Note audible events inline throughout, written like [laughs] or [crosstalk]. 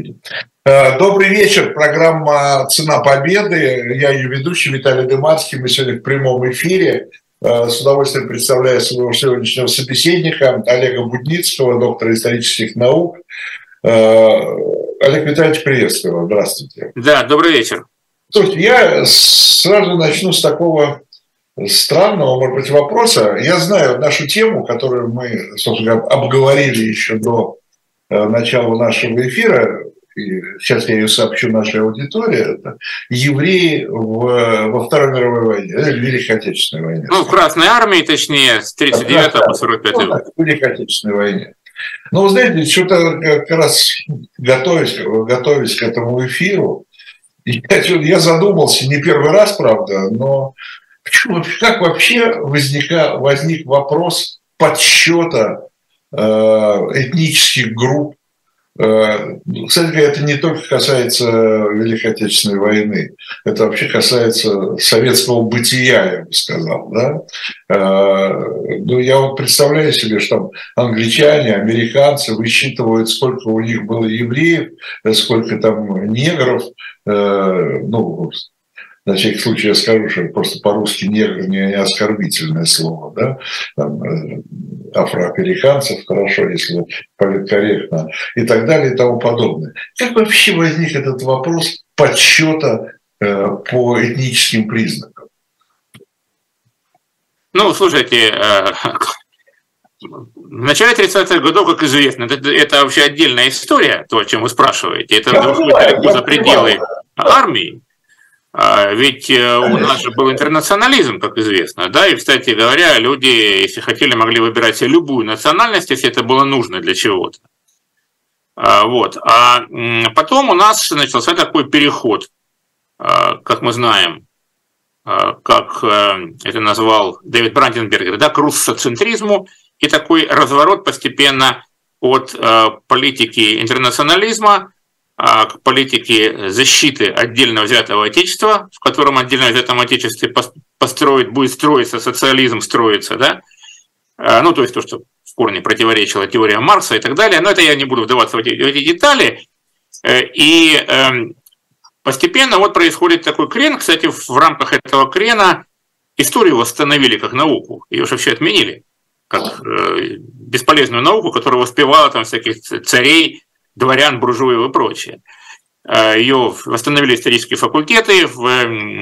эфире. Э, добрый вечер. Программа «Цена победы». Я ее ведущий Виталий Дыманский. Мы сегодня в прямом эфире. Э, с удовольствием представляю своего сегодняшнего собеседника Олега Будницкого, доктора исторических наук. Э, Олег Витальевич, приветствую вас. Здравствуйте. Да, добрый вечер. Слушайте, я сразу начну с такого странного, может быть, вопроса. Я знаю нашу тему, которую мы, собственно, обговорили еще до началу нашего эфира, и сейчас я ее сообщу нашей аудитории, это евреи в, во Второй мировой войне, э, Великой Отечественной войне. Ну, в Красной армии, точнее, с 39 по 45 год. Ну, в Великой Отечественной войне. Но, вы знаете, что-то как раз готовясь, готовясь к этому эфиру, я, я задумался, не первый раз, правда, но почему, как вообще возника, возник вопрос подсчета Э, этнических групп. Э, кстати это не только касается Великой Отечественной войны, это вообще касается советского бытия, я бы сказал. Да? Э, ну, я вот представляю себе, что там англичане, американцы высчитывают, сколько у них было евреев, сколько там негров, ну, на всякий случай я скажу, что просто по-русски негр не оскорбительное слово, да, там, э, афроамериканцев, хорошо, если политкорректно, и так далее и тому подобное. Как вообще возник этот вопрос подсчета э, по этническим признакам? Ну, слушайте, э, в начале 30-х годов, как известно, это, это вообще отдельная история, то, о чем вы спрашиваете. Это далеко за пределы армии. А, ведь э, у нас же был интернационализм, как известно, да, и, кстати говоря, люди, если хотели, могли выбирать себе любую национальность, если это было нужно для чего-то. А, вот. А потом у нас начался такой переход, а, как мы знаем, как э, это назвал Дэвид Бранденбергер, да, к руссоцентризму, и такой разворот постепенно от э, политики интернационализма к политике защиты отдельно взятого отечества, в котором отдельно взятом отечестве построить, будет строиться социализм, строится, да, а, ну, то есть то, что в корне противоречило теориям Маркса и так далее, но это я не буду вдаваться в эти, в эти детали. Э, и эм, постепенно вот происходит такой крен, кстати, в рамках этого крена историю восстановили как науку, ее же вообще отменили, как э, бесполезную науку, которая воспевала там всяких царей, дворян, буржуев и прочее. Э, Ее восстановили исторические факультеты. В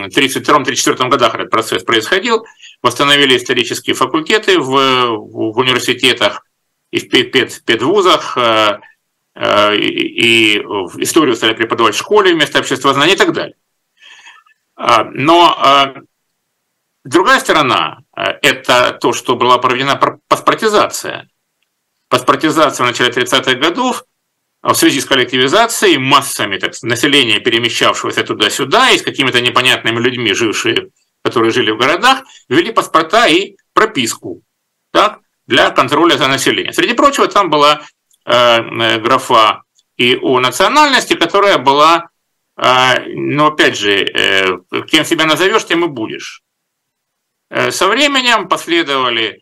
1932-1934 годах этот процесс происходил. Восстановили исторические факультеты в, в университетах и в пед, педвузах. Э, э, и, и историю стали преподавать в школе вместо общества знаний и так далее. Но другая сторона – это то, что была проведена паспортизация. Паспортизация в начале 30-х годов – в связи с коллективизацией, массами так, населения, перемещавшегося туда-сюда, и с какими-то непонятными людьми, жившие, которые жили в городах, ввели паспорта и прописку так, для контроля за населением. Среди прочего, там была э, э графа и о национальности, которая была, э, ну, опять же, э, кем себя назовешь, тем и будешь. Э, со временем последовали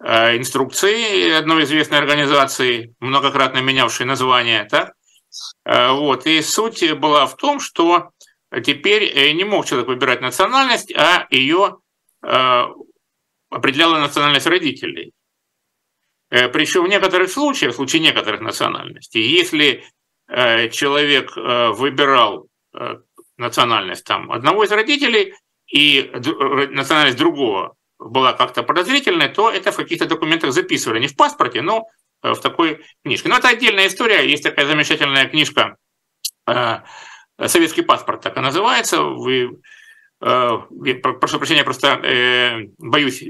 инструкции одной известной организации, многократно менявшей название, так? Э, вот. И суть была в том, что теперь э, не мог человек выбирать национальность, а ее определяла национальность родителей. Причем в некоторых случаях, в случае некоторых национальностей, если человек выбирал национальность там, одного из родителей и национальность другого была как-то подозрительной, то это в каких-то документах записывали. Не в паспорте, но э, в такой книжке. Но это отдельная история. Есть такая замечательная книжка э, «Советский паспорт», так и называется. Вы, э, прошу прощения, просто боюсь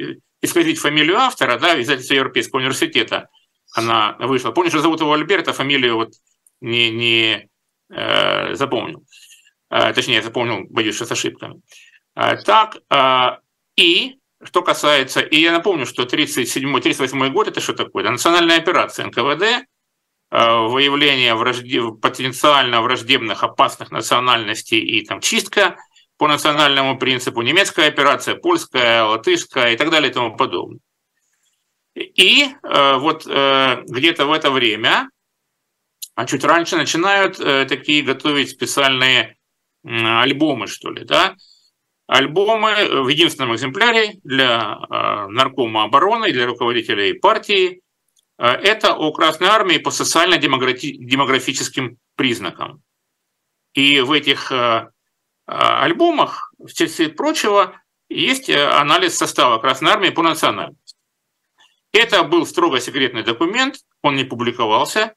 исказить фамилию автора, да, издательство Европейского университета. Она вышла. Помню, что зовут его Альберт, а фамилию вот не, не э, запомнил. точнее, запомнил, боюсь, что с ошибками. так, и что касается, и я напомню, что 37-38 год это что такое? Это национальная операция НКВД, э, выявление враждеб... потенциально враждебных, опасных национальностей и там чистка по национальному принципу, немецкая операция, польская, латышская и так далее и тому подобное. И э, вот э, где-то в это время а чуть раньше начинают такие готовить специальные альбомы, что ли, да, альбомы в единственном экземпляре для наркома обороны, для руководителей партии. Это о Красной Армии по социально-демографическим признакам. И в этих альбомах, в числе прочего, есть анализ состава Красной Армии по национальности. Это был строго секретный документ, он не публиковался.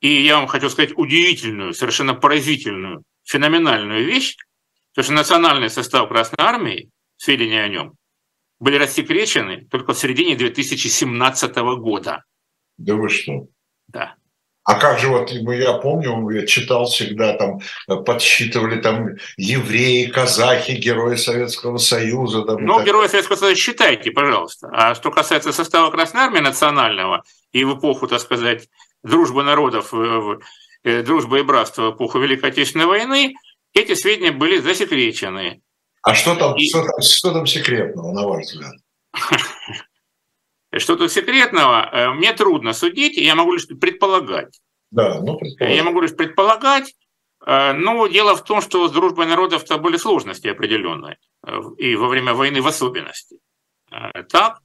И я вам хочу сказать удивительную, совершенно поразительную, феноменальную вещь, то что национальный состав Красной Армии, сведения о нем, были рассекречены только в середине 2017 года. Да вы что? Да. А как же вот, я помню, я читал всегда, там подсчитывали там евреи, казахи, герои Советского Союза. Там, ну, герои Советского Союза считайте, пожалуйста. А что касается состава Красной Армии национального и в эпоху, так сказать, дружбы народов, э, дружбы и братства в эпоху Великой Отечественной войны, эти сведения были засекречены. А что там, и... что, там, что там секретного, на ваш взгляд? [laughs] Что тут секретного, э, мне трудно судить, я могу лишь предполагать. Да, ну, предполагать. Я могу лишь предполагать, э, но дело в том, что с дружбой народов-то были сложности определенные, э, и во время войны в особенности. Так,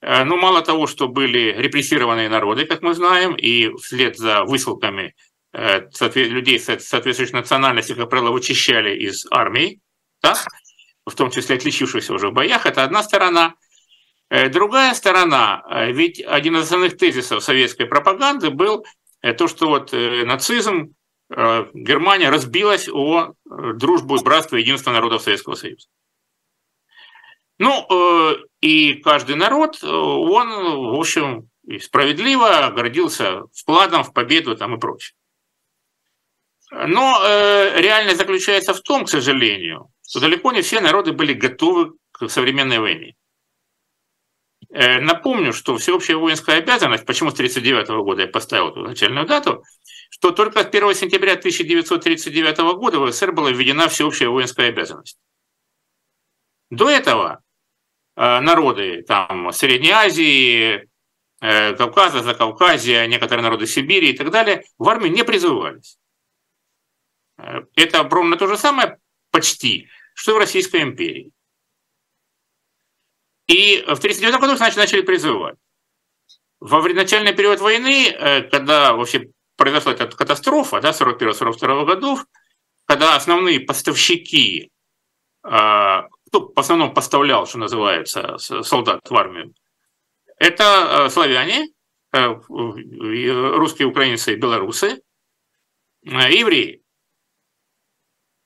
ну, мало того, что были репрессированные народы, как мы знаем, и вслед за высылками людей соответствующих национальностей, как правило, вычищали из армии, так, в том числе отличившихся уже в боях, это одна сторона – Э, другая сторона, э, ведь один из основных тезисов советской пропаганды был э, то, что вот нацизм, Германия разбилась о дружбу братство единства народов Советского Союза. Ну, и каждый народ, он, в общем, справедливо гордился вкладом в победу там и прочее. Но э, реальность заключается в том, к сожалению, что далеко не все народы были готовы к современной войне. Э, напомню, что всеобщая воинская обязанность, почему с 1939 года я поставил эту начальную дату, что только с 1 сентября 1939 года в СССР была введена всеобщая воинская обязанность. До этого э, народы там, Средней Азии, э, Кавказа, Закавказья, некоторые народы Сибири и так далее в армию не призывались. Это ровно то же самое почти, что в Российской империи. И в 1939 году, начали призывать. Во начальный период войны, э, когда вообще произошла эта катастрофа, да, 41-42 годов, когда основные поставщики, а, кто в основном поставлял, что называется, солдат в армию, это э, славяне, э, русские, украинцы и белорусы, евреи.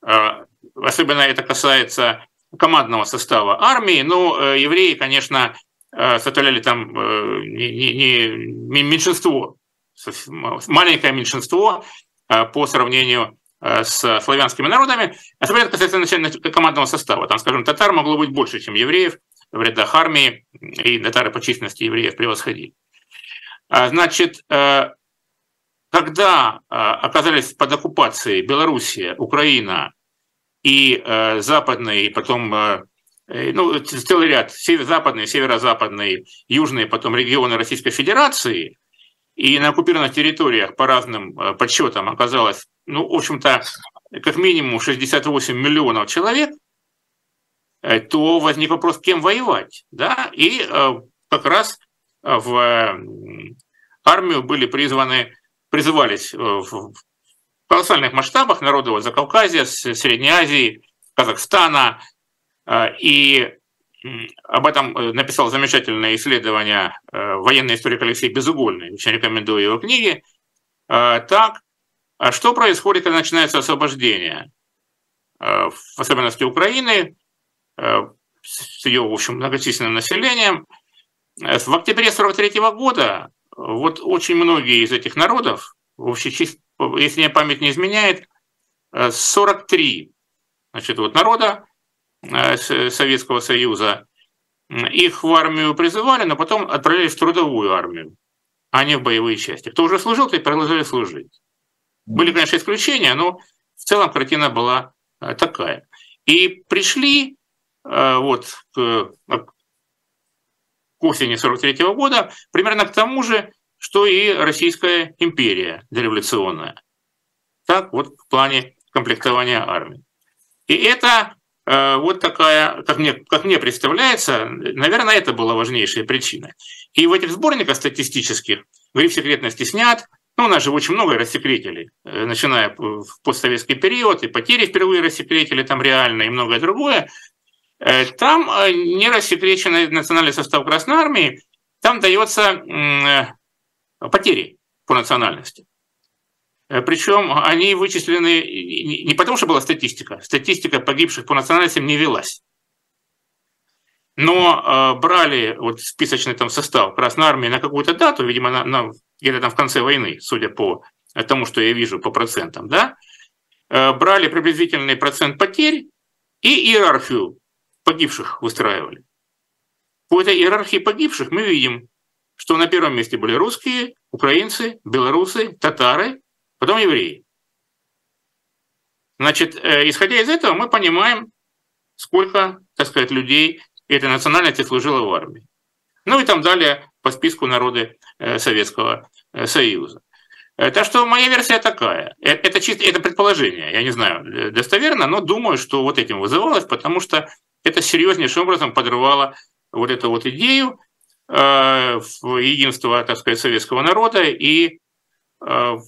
А, особенно это касается командного состава армии, но э, евреи, конечно, э, составляли там э, не, не, меньшинство, маленькое меньшинство по сравнению с славянскими народами, особенно касается начального командного состава. Там, скажем, татар могло быть больше, чем евреев в рядах армии, и татары по численности евреев превосходили. А, значит, когда оказались под оккупацией Белоруссия, Украина, и э, западный, и потом э, э ну, целый ряд, северо-западный, северо-западный, южные потом регионы Российской Федерации, и на оккупированных территориях по разным подсчетам оказалось, ну, в общем-то, как минимум 68 миллионов человек, то возник вопрос, кем воевать, да, и как раз в армию были призваны, призывались в колоссальных масштабах народы вот Закавказья, Средней Азии, Казахстана. А, и об этом э, написал замечательное исследование э, военный историк Алексей Безугольный. Очень рекомендую его книги. Так, а что происходит, когда начинается освобождение? В особенности Украины, с ее, в общем, многочисленным населением. В октябре 1943 года вот очень многие из этих народов, в общей если мне память не изменяет, 43 э, значит, вот народа э, Советского Союза. Их в армию призывали, но потом отправляли в трудовую армию, а не в боевые части. Кто уже служил, то и продолжали служить. Были, конечно, исключения, но в целом картина была э, такая. И пришли вот к, к осени 43 года примерно к тому же, что и Российская империя дореволюционная. Так вот в плане комплектования армии. И это э, вот такая, как мне, как мне представляется, наверное, это была важнейшая причина. И в этих сборниках статистических гриф секретности снят, ну, у нас же очень много рассекретили, э, начиная в постсоветский период, и потери впервые рассекретили там реально, и многое другое. Э, там э, не рассекреченный национальный состав Красной Армии, там дается потери по национальности. Причем они вычислены не потому, что была статистика. Статистика погибших по национальностям не велась. Но э, брали вот списочный там состав Красной Армии на какую-то дату, видимо, на, на, где-то там в конце войны, судя по тому, что я вижу по процентам, да, э, брали приблизительный процент потерь и иерархию погибших выстраивали. По этой иерархии погибших мы видим, что на первом месте были русские, украинцы, белорусы, татары, потом евреи. Значит, э, исходя из этого, мы понимаем, сколько, так сказать, людей этой национальности служила в армии. Ну и там далее по списку народы э, Советского э, Союза. Так что моя версия такая. Это чисто это предположение. Я не знаю достоверно, но думаю, что вот этим вызывалось, потому что это серьезнейшим образом подрывало вот эту вот идею единства, так сказать, советского народа. И, в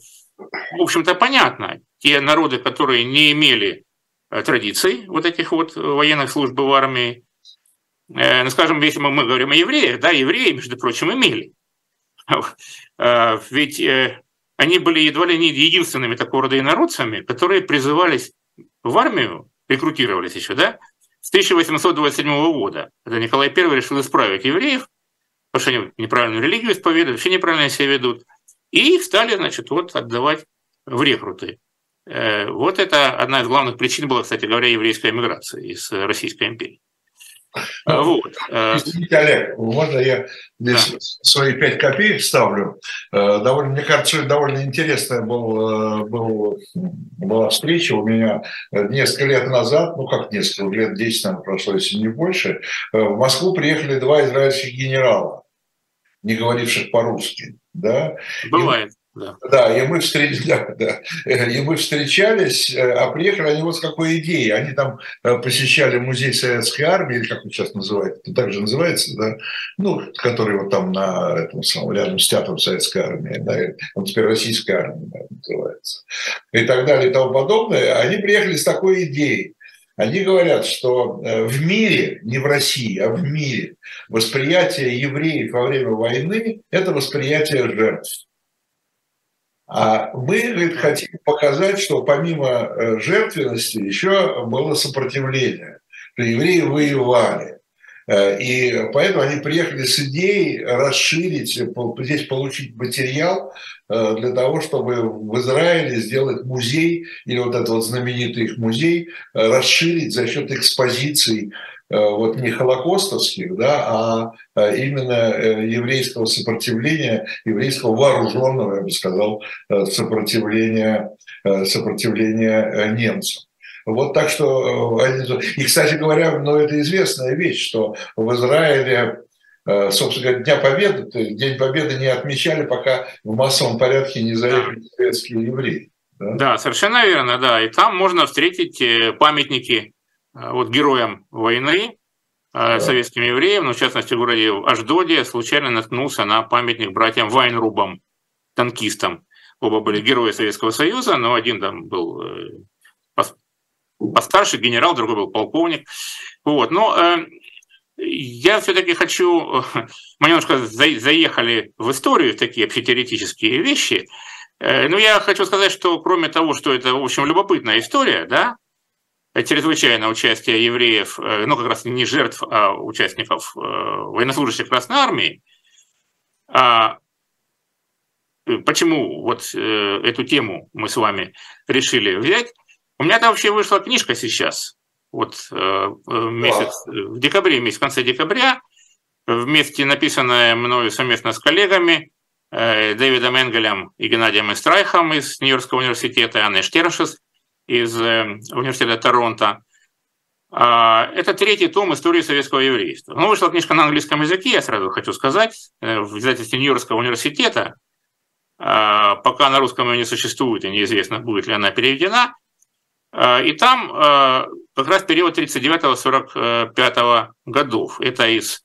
общем-то, понятно, те народы, которые не имели традиций вот этих вот военных служб в армии, Э, ну, скажем, если мы, мы говорим о евреях, да, евреи, между прочим, имели. [laughs] Э, ведь э, они были едва ли не единственными такого рода инородцами, которые призывались в армию, рекрутировались еще, да, с 1827 года, когда Николай I решил исправить евреев, потому что они неправильную религию исповедуют, вообще неправильно себя ведут, и их стали, значит, вот отдавать в рекруты. Вот это одна из главных причин была, кстати говоря, еврейской эмиграции из Российской империи. А, вот. Э, Извините, Олег, можно я здесь да. свои пять копеек ставлю? Э, довольно, мне кажется, довольно интересная был, э, был, была встреча у меня несколько лет назад, ну как несколько лет, 10 наверное, прошло, если не больше. В Москву приехали два израильских генерала, не говоривших по-русски. Да? Бывает. И да. да, и мы, встреч... [laughs] да, да. и мы встречались, э, а приехали они вот с какой идеей. Они там э, посещали музей Советской Армии, или как он сейчас называется, это так же называется, да, ну, который вот там на этом самом, рядом с театром Советской Армии, да, он теперь Российская Армия да, называется, и так далее и тому подобное. Они приехали с такой идеей. Они говорят, что э, в мире, не в России, а в мире, восприятие евреев во время войны – это восприятие жертв. А мы говорит, хотим показать, что помимо э, жертвенности еще было сопротивление, что евреи воевали. Э, и поэтому они приехали с идеей расширить, здесь получить материал э, для того, чтобы в Израиле сделать музей, или вот этот вот знаменитый их музей, расширить за счет экспозиций Э, вот не холокостовских, да, а э, именно э, еврейского сопротивления, еврейского вооруженного, я бы сказал, сопротивления, сопротивления немцам. Вот так что, и, кстати говоря, ну, это известная вещь, что в Израиле собственно говоря, Дня Победы, День Победы не отмечали, пока в массовом порядке не заехали советские евреи. Да? да, совершенно верно, да. И там можно встретить памятники Э, вот героям войны, э, советским евреям, но в частности в городе Аждоде, случайно наткнулся на памятник братьям Вайнрубам, танкистам. Оба были герои Советского Союза, но один там был э, постарше генерал, другой был полковник. Вот. Но я все-таки хочу, [laughs] мы немножко заехали в историю, в такие вообще теоретические вещи, но я хочу сказать, что кроме того, что это, в общем, любопытная история, да, чрезвычайное участие евреев, э, ну как раз не жертв, а участников э, военнослужащих Красной Армии. А почему вот э, эту тему мы с вами решили взять? У меня там вообще вышла книжка сейчас, вот месяц, в декабре, месяц, в конце декабря, вместе написанная мною совместно с коллегами Дэвидом Энгелем и Геннадием Эстрайхом из Нью-Йоркского университета, Анной Штершес – из э, университета Торонто. А, это третий том истории советского еврейства. Ну, вышла книжка на английском языке, я сразу хочу сказать, э, в издательстве Нью-Йоркского университета. пока на русском ее не существует, и неизвестно, будет ли она переведена. И там как раз период 39-45 годов. Это из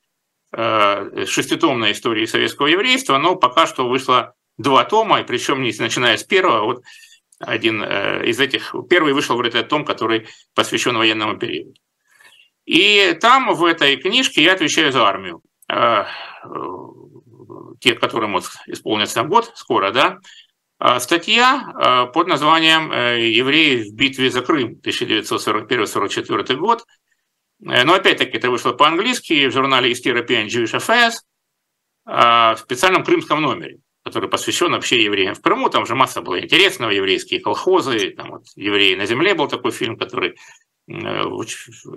шеститомной истории советского еврейства, но пока что вышло два тома, и причем не начиная с первого, вот один из этих, первый вышел в этот том, который посвящен военному периоду. И там в этой книжке я отвечаю за армию. Э, тех, которым вот исполнится год скоро, да, э, статья э, под названием «Евреи в битве за Крым» 1941-1944 год. Но опять-таки это вышло по-английски в журнале East European Jewish Affairs в специальном крымском номере, который посвящен вообще евреям в Крыму. Там же масса было интересного, еврейские колхозы, там вот «Евреи на земле» был такой фильм, который Э, в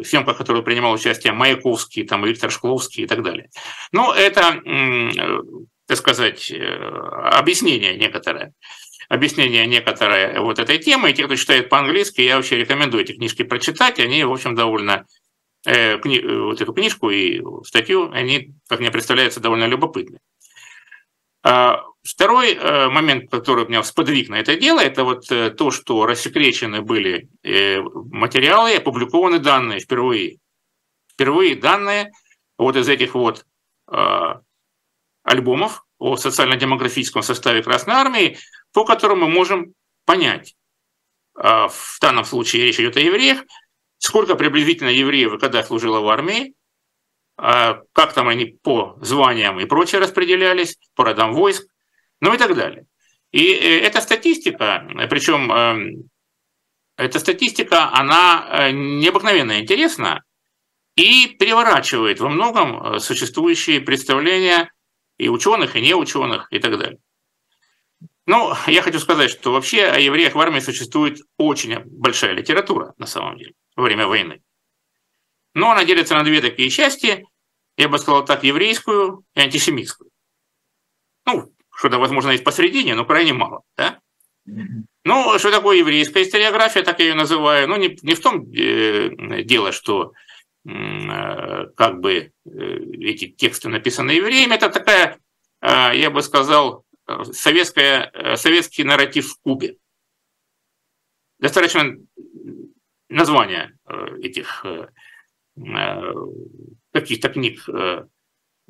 съемках, которые принимал участие Маяковский, там, Виктор Шкловский и так далее. Ну, это, так сказать, э, объяснение некоторое. Объяснение некоторое вот этой темы. И те, кто читает по-английски, я вообще рекомендую эти книжки прочитать. Они, в общем, довольно э, кни, вот эту книжку и статью, они, как мне представляется, довольно любопытны. А, Второй э, момент, который меня сподвиг на это дело, это вот э, то, что рассекречены были э, материалы, опубликованы данные впервые. Впервые данные вот из этих вот альбомов о социально-демографическом составе Красной Армии, по которым мы можем понять, в данном случае речь идет о евреях, сколько приблизительно евреев когда служило в армии, как там они по званиям и прочее распределялись, по родам войск, ну и так далее. И э, эта статистика, причем эм, эта статистика, она э, необыкновенно интересна и переворачивает во многом э, существующие представления и ученых, и неученых, и так далее. Ну, я хочу сказать, что вообще о евреях в армии существует очень большая литература, на самом деле, во время войны. Но она делится на две такие части, я бы сказал так, еврейскую и антисемитскую. Ну, что-то, возможно, есть посередине, но крайне мало. Да? Ну, что такое еврейская историография, так я ее называю. Ну, не, не в том э, дело, что э, как бы э, эти тексты написаны евреями, это такая, э, я бы сказал, советская, э, советский нарратив в Кубе. Достаточно названия э, этих э каких-то книг э,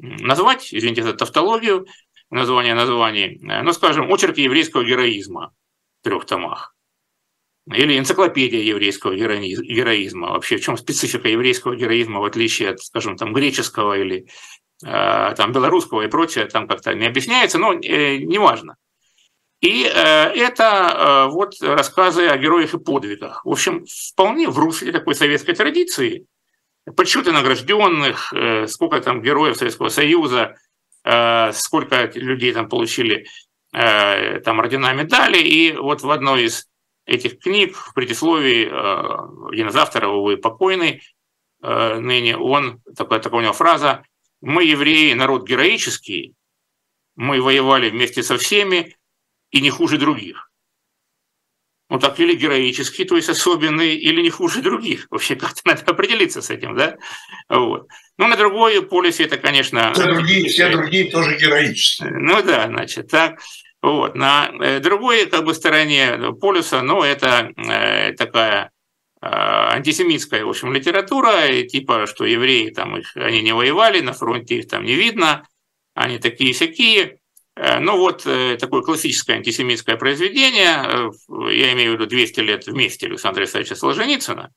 назвать, извините за тавтологию, название названий, э, ну, скажем, очерки еврейского героизма в трех томах. Или энциклопедия еврейского героизма. Вообще, в чем специфика еврейского героизма, в отличие от, скажем, там, греческого или э, там, белорусского и прочее, там как-то не объясняется, но э, неважно. И э, это э, вот рассказы о героях и подвигах. В общем, вполне в русле такой советской традиции. Подсчеты награжденных, э, сколько там героев Советского Союза – сколько людей там получили э, там ордена медали. И вот в одной из этих книг, в предисловии, э, один из авторов, увы, покойный, ныне он, такая, такая у него фраза, «Мы, евреи, народ героический, мы воевали вместе со всеми и не хуже других». Ну так или героический, то есть особенный, или не хуже других. Вообще как-то [laughs] надо определиться с этим, да? Вот. Ну, на другой полюсе это, конечно... Все другие, все другие тоже героические. Ну да, значит, так. Вот. На э, другой как бы, стороне полюса, ну, это э, такая э, антисемитская, в общем, литература, и типа, что евреи там их, они не воевали, на фронте их там не видно, они такие-сякие. Э, ну вот э, такое классическое антисемитское произведение, э, я имею в виду 200 лет вместе Александра Исаевича Солженицына.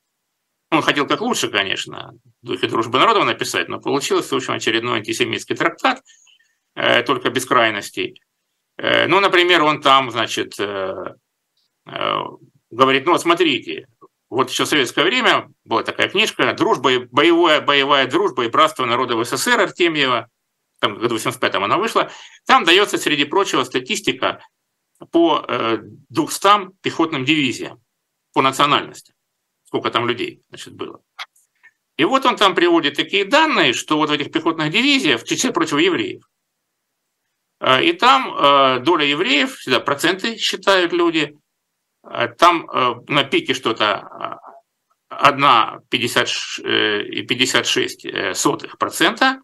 Он хотел как лучше, конечно, в духе дружбы народов написать, но получилось, в общем, очередной антисемитский трактат, только без крайностей. Ну, например, он там, значит, говорит, ну вот смотрите, вот еще в советское время была такая книжка «Дружба, боевая, боевая дружба и братство народов СССР» Артемьева, там, году 85-м она вышла, там дается, среди прочего, статистика по 200 э, пехотным дивизиям по национальности, сколько там людей значит, было. И вот он там приводит такие данные, что вот в этих пехотных дивизиях, в числе прочего, евреев, э, и там э, доля евреев, всегда проценты считают люди, там на пике что-то 1,56 сотых процента,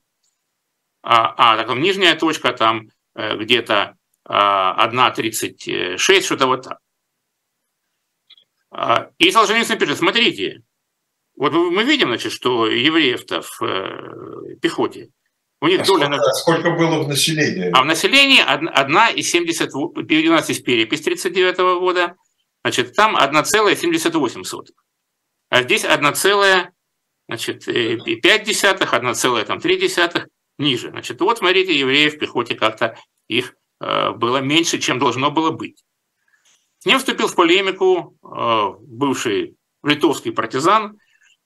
а, а так, нижняя точка там э, где-то 1,36, что-то вот так. И Солженицын пишет, смотрите, вот мы видим, значит, что евреев-то в э, пехоте, у них а доля... Сколько, сколько было в населении? А в населении 1,70, 12 перепись 39 года, значит, там 1,78. А здесь 1,5, значит, 1,3 ниже. Значит, вот смотрите, евреев в пехоте как-то их э, было меньше, чем должно было быть. С ним вступил в полемику э, бывший литовский партизан,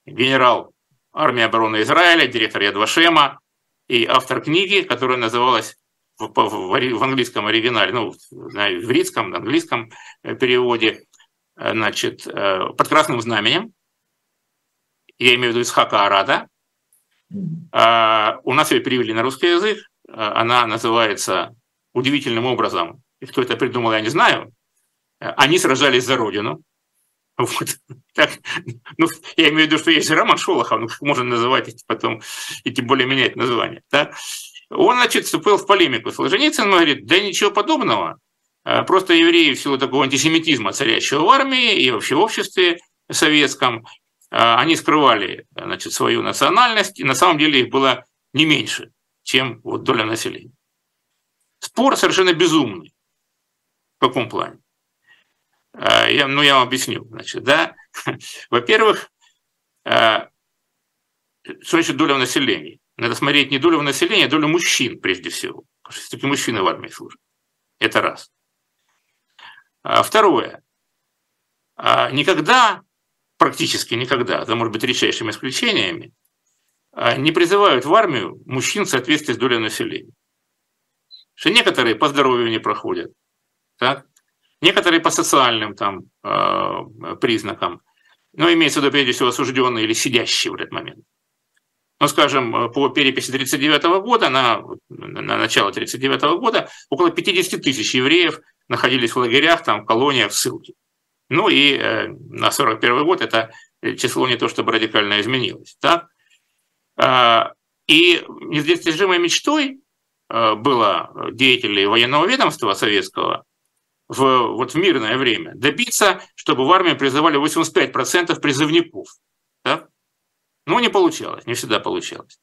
генерал армии обороны Израиля, директор Ядвашема и автор книги, которая называлась в, в, в английском оригинале, ну, в ивритском, английском э, переводе, значит, «Под красным знаменем», я имею в виду Исхака Арада. А, у нас ее перевели на русский язык. Она называется удивительным образом, и кто это придумал, я не знаю, они сражались за родину. Вот. [laughs] Так, ну, я имею в виду, что есть Роман Шолохов, ну, как можно называть потом, и тем более менять название. Так? Он, значит, вступил в полемику с Солженицын, говорит, да ничего подобного, а, просто евреи в силу такого антисемитизма, царящего в армии и вообще в обществе советском, а, они скрывали значит, свою национальность, и на самом деле их было не меньше, чем вот доля населения. Спор совершенно безумный. В каком плане? А, я, ну, я вам объясню. Значит, да? [laughs] Во-первых, а, что значит доля в населении? Надо смотреть не долю в населении, а долю мужчин прежде всего. Потому что все-таки мужчины в армии служат. Это раз. А второе. Никогда, практически никогда, это может быть редчайшими исключениями, не призывают в армию мужчин в соответствии с долей населения. Что некоторые по здоровью не проходят, так? Некоторые по социальным там, э, признакам, но имеется в виду прежде всего осужденные или сидящие в этот момент. Ну, скажем, по переписи 1939 года, на, на начало 1939 года, около 50 тысяч евреев находились в лагерях, там, в колониях, в ссылке. Ну и э, на 1941 год это число не то чтобы радикально изменилось. Так? Э, и недостижимой мечтой э, было деятелей военного ведомства советского в, вот в мирное время добиться, чтобы в армию призывали 85% призывников. Да? Ну, не получалось, не всегда получалось.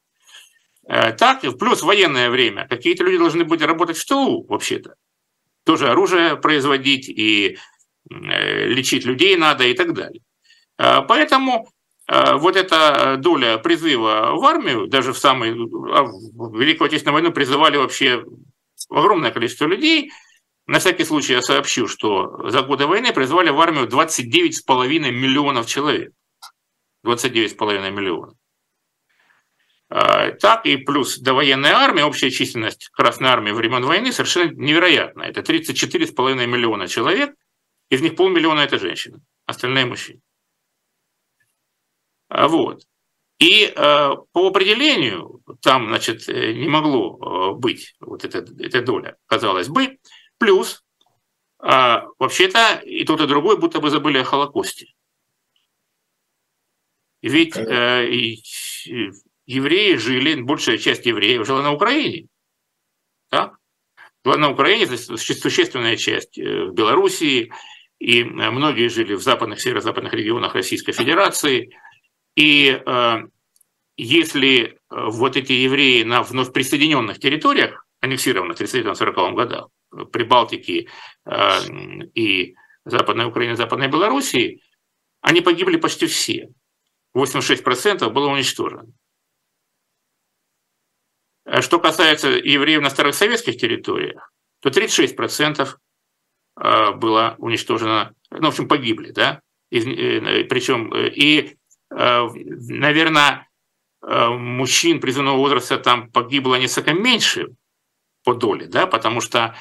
Э, так, плюс военное время. Какие-то люди должны быть работать в тылу, вообще-то. Тоже оружие производить и э, лечить людей надо и так далее. Э, поэтому вот эта доля призыва в армию, даже в самую в Великую Отечественную войну призывали вообще огромное количество людей – на всякий случай я сообщу, что за годы войны призвали в армию 29,5 миллионов человек. 29,5 миллионов. А, так и плюс довоенная армия, общая численность Красной армии времен войны совершенно невероятная. Это 34,5 миллиона человек, из них полмиллиона это женщины, остальные мужчины. А, вот. И э, по определению там, значит, э, не могло э, быть вот эта, эта доля, казалось бы, Плюс, а, вообще-то и тот, и другой будто бы забыли о Холокосте. Ведь э, евреи жили, большая часть евреев жила на Украине. Так? Была на Украине существенная часть э, в Белоруссии, и многие жили в западных, северо-западных регионах Российской Федерации. И э, если э, вот эти евреи на вновь присоединенных территориях, аннексированных в 1940 годах, Прибалтики э, и Западной Украины, Западной Белоруссии, они погибли почти все. 86% было уничтожено. Что касается евреев на старых советских территориях, то 36% э, было уничтожено, ну, в общем, погибли, да, э, причем и, наверное, мужчин призывного возраста там погибло несколько меньше по доле, да, потому что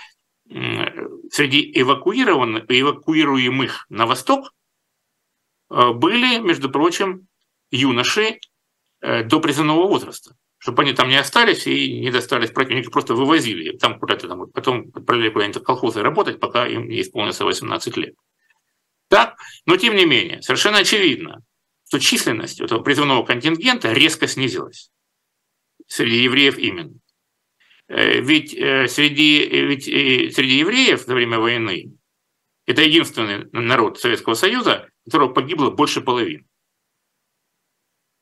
среди эвакуированных, эвакуируемых на восток э, были, между прочим, юноши э, до призывного возраста, чтобы они там не остались и не достались противника, просто вывозили там куда-то там, потом отправляли куда-нибудь в колхозы работать, пока им не исполнится 18 лет. Так, но тем не менее, совершенно очевидно, что численность этого призывного контингента резко снизилась среди евреев именно. ведь среди, ведь среди евреев во время войны это единственный народ Советского Союза, которого погибло больше половины.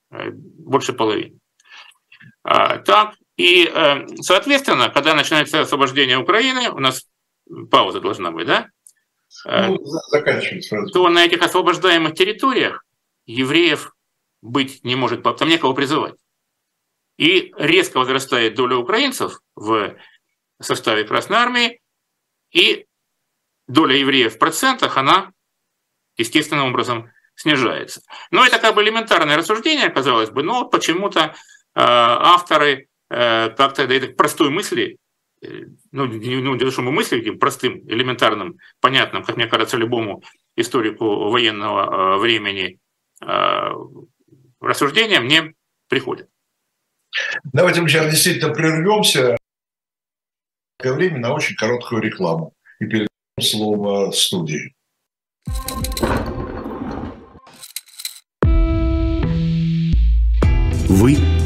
Больше половины. А, так, и, соответственно, когда начинается освобождение Украины, у нас пауза должна быть, да? Ну, заканчивать сразу. То на этих освобождаемых территориях евреев быть не может, там некого призывать. И резко возрастает доля украинцев в составе Красной Армии, и доля евреев в процентах, она естественным образом снижается. Но это как бы элементарное рассуждение, казалось бы, но почему-то э, авторы э, как-то до этой простой мысли, э, ну, не, ну, не то, что мы мысли таким простым, элементарным, понятным, как мне кажется, любому историку военного э, времени, э, рассуждениям не приходят. Давайте мы сейчас действительно прервемся время на очень короткую рекламу и перейдем слово студии. Вы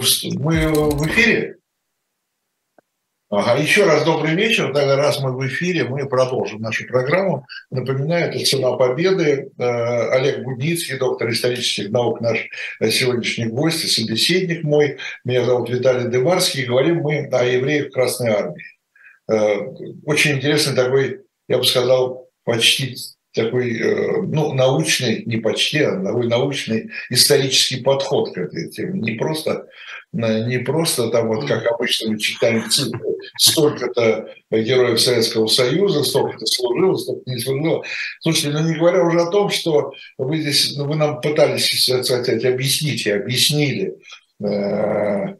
Мы, в эфире? Ага, еще раз добрый вечер. Тогда раз мы в эфире, мы продолжим нашу программу. Напоминаю, это «Цена победы». Э, Олег Будницкий, доктор исторических наук, наш сегодняшний гость и собеседник мой. Меня зовут Виталий Дымарский. Говорим мы о евреях Красной Армии. Э, очень интересный такой, я бы сказал, почти такой э, ну, научный, не почти, а такой научный исторический подход к этой теме. Не просто, не просто там вот, как обычно мы читаем цифры, столько-то героев Советского Союза, столько-то служило, столько не служило. Слушайте, ну не говоря уже о том, что вы здесь, ну, вы нам пытались, так сказать, объяснить и объяснили, Э,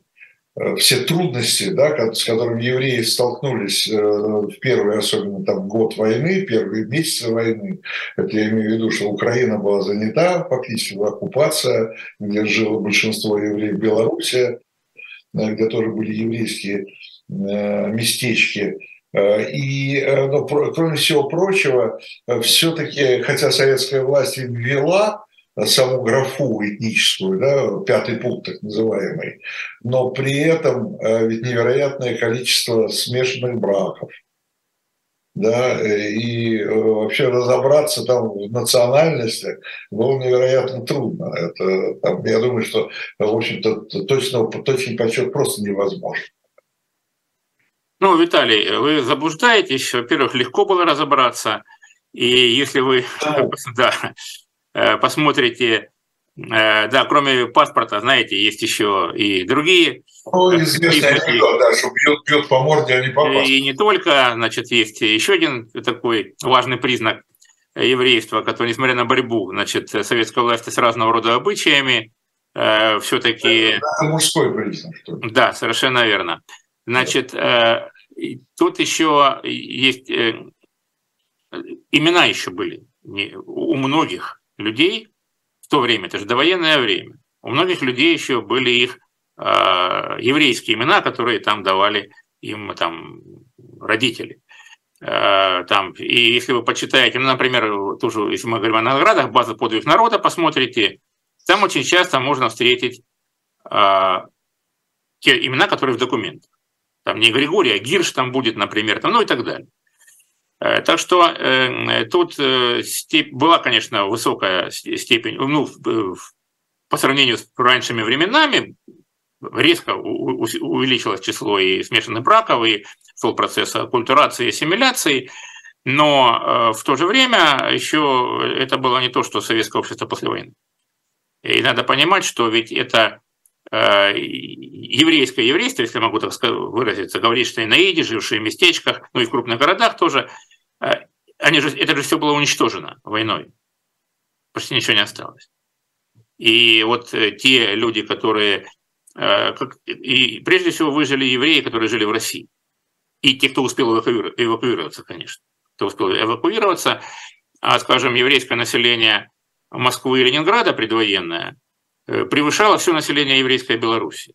все трудности, да, с которыми евреи столкнулись э, в первый, особенно там год войны, первые месяцы войны. Это я имею в виду, что Украина была занята, фактически оккупация, где жило большинство евреев Беларуси, э, где тоже были еврейские местечки. И, ну, кроме всего прочего, все-таки, хотя советская власть ввела саму графу этническую, да, пятый пункт так называемый, но при этом э, ведь невероятное количество смешанных браков, да, и э, вообще разобраться там в национальности было невероятно трудно. Это, там, я думаю, что, в общем-то, точно, точный подсчет просто невозможен. Ну, Виталий, вы заблуждаетесь. Во-первых, легко было разобраться. И если вы да. [laughs] да, Э, посмотрите, э, да, кроме паспорта, знаете, есть еще и другие. Ну, известный анекдот, да, что бьют, бьют по морде, а не по паспорту. И не только, значит, есть еще один такой важный признак еврейства, который, несмотря на борьбу, значит, советской власти с разного рода обычаями, э, все-таки... Это, мужской признак. Что ли? Да, совершенно верно. Значит, э, тут еще есть... Э, имена еще были у многих людей в то время, это же довоенное время, у многих людей еще были их э, еврейские имена, которые там давали им там родители. Э, там, и если вы почитаете, ну, например, тоже, если мы говорим о наградах, база подвиг народа, посмотрите, там очень часто можно встретить э, те имена, которые в документах. Там не Григорий, а Гирш там будет, например, там, ну и так далее. Так что э, тут э, была, конечно, высокая степень, ну, по сравнению с раньшими временами, резко увеличилось число и смешанных браков, и шел процесс аккультурации и ассимиляции, но в то же время еще это было не то, что советское общество после войны. И надо понимать, что ведь это Э, еврейское еврейство, если могу так выразиться, говорит, что и на Иде, жившие в местечках, ну и в крупных городах тоже, э, они же, это же все было уничтожено войной. Почти ничего не осталось. И вот э, те люди, которые... И прежде всего выжили евреи, которые жили в России. И те, кто успел эвакуироваться, конечно. Кто успел эвакуироваться, а, скажем, еврейское население Москвы и Ленинграда предвоенное – Э, превышало все население еврейской Беларуси.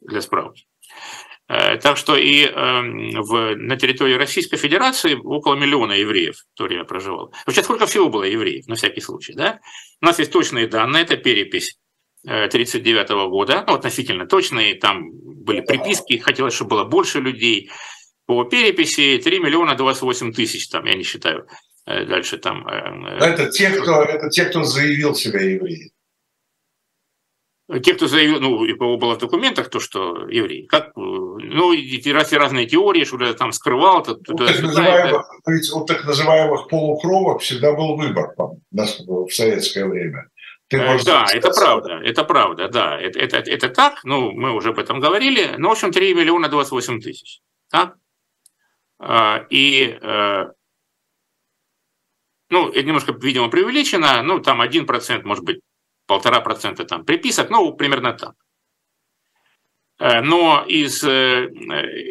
Для справки. Э, так что и эм, в, на территории Российской Федерации около миллиона евреев в то время проживало. Вообще, сколько всего было евреев, на всякий случай, да? У нас есть точные данные, это перепись 1939 э, года, ну, относительно точные, там были приписки, хотелось, чтобы было больше людей. По переписи 3 миллиона 28 тысяч, там, я не считаю, дальше там... Это те, кто, это те, кто заявил себя евреем те, кто заявил, ну, и было в документах, то, что еврей, как, ну, и раз и разные теории, что то там скрывал. То, у, так называемых, это... у так называемых полукровок всегда был выбор там, в советское время. Ты э, да, это правда, это правда, да, это, это, это так, ну, мы уже об этом говорили, ну, в общем, 3 миллиона 28 тысяч, так? А, и, э, ну, это немножко, видимо, преувеличено, ну, там 1%, может быть, полтора процента там приписок, ну, примерно так. Э, но из э,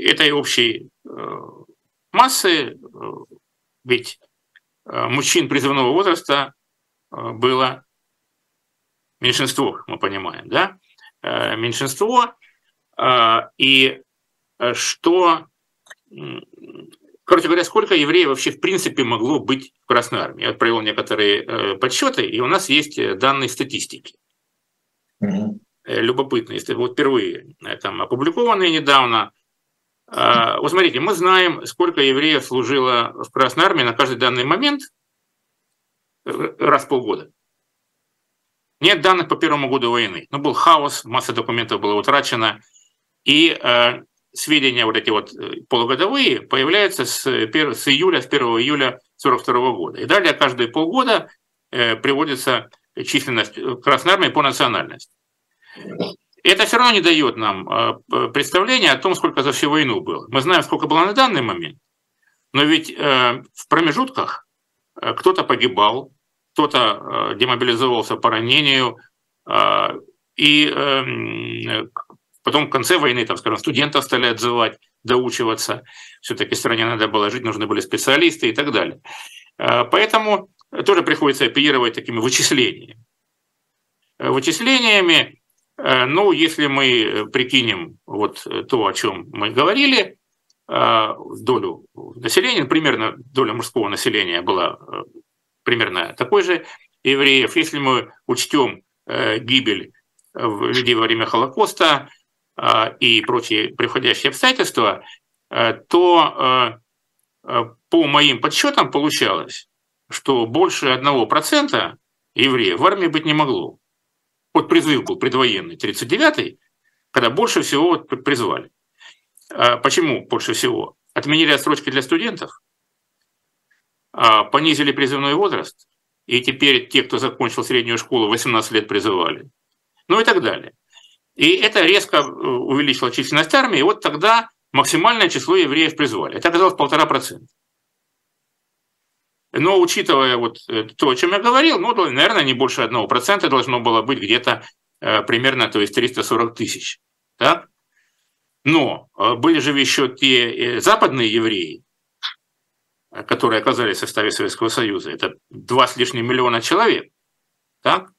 этой общей э, массы ведь мужчин призывного возраста было меньшинство, мы понимаем, да? Меньшинство. И что Короче говоря, сколько евреев вообще в принципе могло быть в Красной Армии? Я вот провел некоторые э, подсчеты, и у нас есть э, данные статистики. Mm-hmm. Любопытные, вот впервые там опубликованные недавно. А, вот смотрите, мы знаем, сколько евреев служило в Красной Армии на каждый данный момент раз в полгода. Нет данных по первому году войны. Но был хаос, масса документов была утрачена. И сведения вот эти вот э, полугодовые появляются с, 1, с июля, с 1 июля 1942 года. И далее каждые полгода э, приводится численность э, Красной Армии по национальности. Это все равно не дает нам э, представления о том, сколько за всю войну было. Мы знаем, сколько было на данный момент, но ведь э, в промежутках э, кто-то погибал, кто-то демобилизовался по ранению, и эм, Потом в конце войны, там, скажем, студентов стали отзывать, доучиваться. Все-таки стране надо было жить, нужны были специалисты и так далее. А, поэтому тоже приходится оперировать такими вычислениями. Э, вычислениями, э, ну, если мы прикинем вот то, о чем мы говорили, долю населения, примерно доля мужского населения была примерно такой же евреев. Если мы учтем гибель людей во время Холокоста, а, и прочие приходящие обстоятельства, э, то э, э, по моим подсчетам получалось, что больше 1% евреев в армии быть не могло. Вот призыв был предвоенный, 39-й, когда больше всего призвали. Почему больше всего? Отменили отсрочки для студентов, понизили призывной возраст, и теперь те, кто закончил среднюю школу, 18 лет призывали. Ну и так далее. И это резко э, увеличило численность армии, и вот тогда максимальное число евреев призвали. Это оказалось полтора процента. Но учитывая вот э, то, о чем я говорил, ну, наверное, не больше одного процента должно было быть где-то э, примерно, то есть 340 тысяч. Так? Но были же еще те западные евреи, которые оказались в составе Советского Союза. Это два с лишним миллиона человек. Так?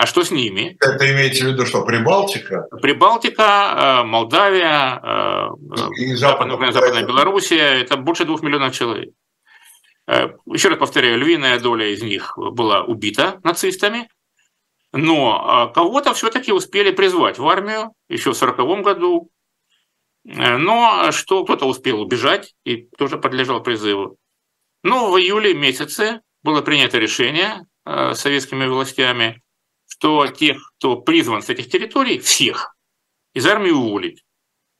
А что с ними? Это имеете в виду что, Прибалтика? Прибалтика, э, Молдавия, э, и Западная, Западная Белоруссия, это больше двух миллионов человек. Э, еще раз повторяю, львиная доля из них была убита нацистами, но кого-то все-таки успели призвать в армию еще в 1940 году. но что кто-то успел убежать и тоже подлежал призыву. Но в июле месяце было принято решение советскими властями, что тех, кто призван с этих территорий, всех из армии уволить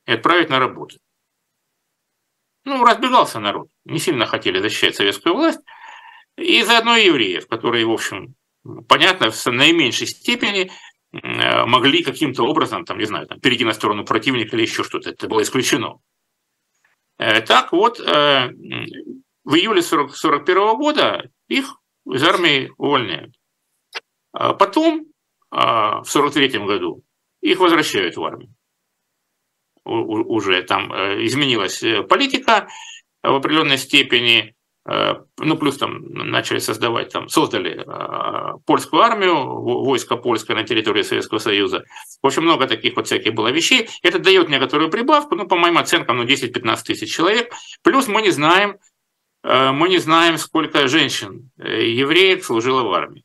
и отправить на работу. Ну, разбегался народ. Не сильно хотели защищать советскую власть. И заодно и евреев, которые, в общем, понятно, в наименьшей степени э, могли каким-то образом, там, не знаю, там, перейти на сторону противника или еще что-то. Это было исключено. Э, так вот, э, в июле 1941 года их из армии увольняют. А потом, в 1943 году, их возвращают в армию уже там э, изменилась э, политика в определенной степени, э, ну, плюс там начали создавать, там, создали польскую армию, войско польское на территории Советского Союза. В общем, много таких вот всяких было вещей. Это дает некоторую прибавку, ну, по моим оценкам, ну, 10-15 тысяч человек. Плюс мы не знаем, мы не знаем, сколько женщин, евреев служило в армии.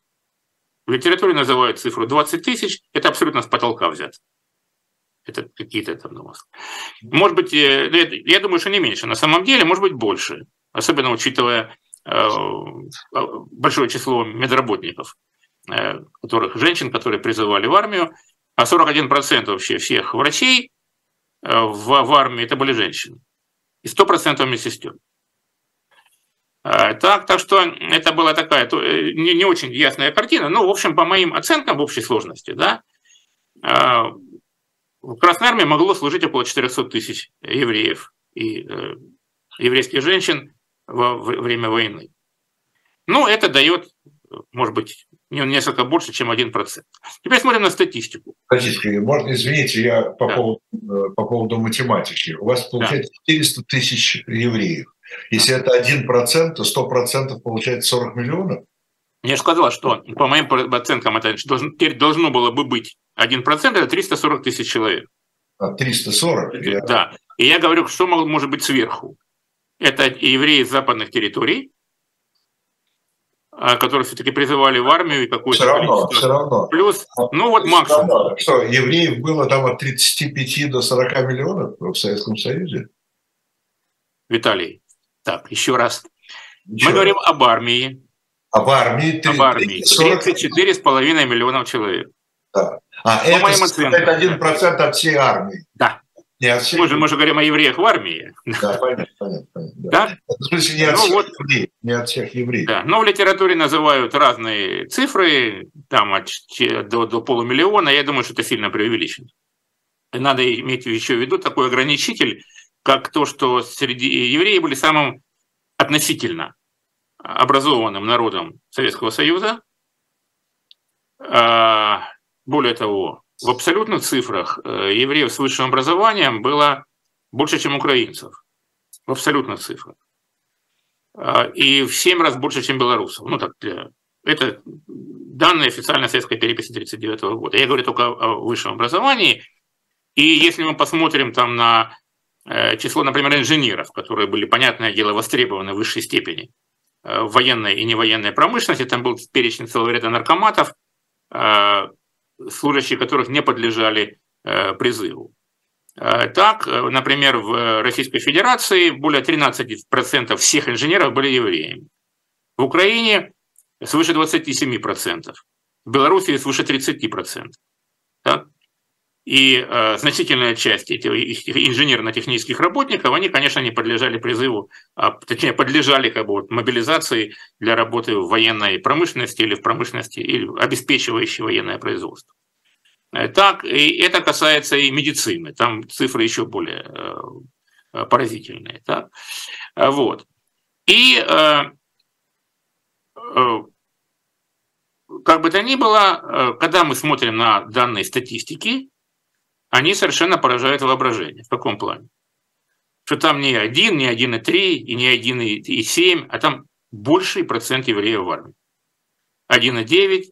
В литературе называют цифру 20 тысяч, это абсолютно с потолка взято. Это какие-то там ну, Может быть, э, ну, я думаю, что не меньше. На самом деле, может быть, больше. Особенно учитывая э, большое число медработников, э, которых женщин, которые призывали в армию. А 41% вообще всех врачей в, в армии это были женщины. И 100% медсестер. Так, так что это была такая не, не очень ясная картина. Но, в общем, по моим оценкам в общей сложности, да, в Красной Армии могло служить около 400 тысяч евреев и э, еврейских женщин во время войны. Ну, это дает, может быть, несколько больше, чем 1%. Теперь смотрим на статистику. Статистика. Можно, извините, я по, да. поводу, э, по поводу математики. У вас получается да. 400 тысяч евреев. Если это 1%, то 100% получается 40 миллионов? Я же сказал, что по моим оценкам это теперь должно было бы быть 1% это 340 тысяч человек. А, 340? Я... Да. И я говорю, что может быть сверху. Это евреи из западных территорий, а, которые все-таки призывали в армию и какую-то все равно, все равно. Плюс, ну вот максимум. Равно. Что, евреев было там от 35 до 40 миллионов в Советском Союзе? Виталий, так, еще раз. Еще Мы говорим об армии. Об армии? 3, об армии. 34,5 миллионов человек. Да. А По это моим оценкам. один процент от всей армии. Да. Не от всей... Мы, же, мы же говорим о евреях в армии. Да, понятно, понятно. понятно да. Да? В смысле, не от, ну, всех вот, евреев, не от всех евреев. Да. Но в литературе называют разные цифры, там от, до, до полумиллиона. Я думаю, что это сильно преувеличено. Надо иметь еще в виду такой ограничитель, как то, что среди евреев были самым относительно образованным народом Советского Союза, а, более того, в абсолютных цифрах э, евреев с высшим образованием было больше, чем украинцев. В абсолютных цифрах. А, и в 7 раз больше, чем белорусов. Ну, так, это данные официальной советской переписи 1939 года. Я говорю только о высшем образовании. И если мы посмотрим там на э, число, например, инженеров, которые были, понятное дело, востребованы в высшей степени э, в военной и невоенной промышленности, там был перечень целого ряда наркоматов, служащие которых не подлежали э, призыву. Э, так, э, например, в Российской Федерации более 13% всех инженеров были евреями. В Украине свыше 27%. В Беларуси свыше 30%. Так? И э, значительная часть этих, инженерно-технических работников, они, конечно, не подлежали призыву, а, точнее, подлежали как бы, вот, мобилизации для работы в военной промышленности или в промышленности, или обеспечивающей военное производство. Э, так, и это касается и медицины, там цифры еще более э, поразительные. Так? Вот. И э, э, как бы то ни было, э, когда мы смотрим на данные статистики, они совершенно поражают воображение. В каком плане? Что там не один, не один и три, и не один и семь, а там больший процент евреев в армии. 1,9,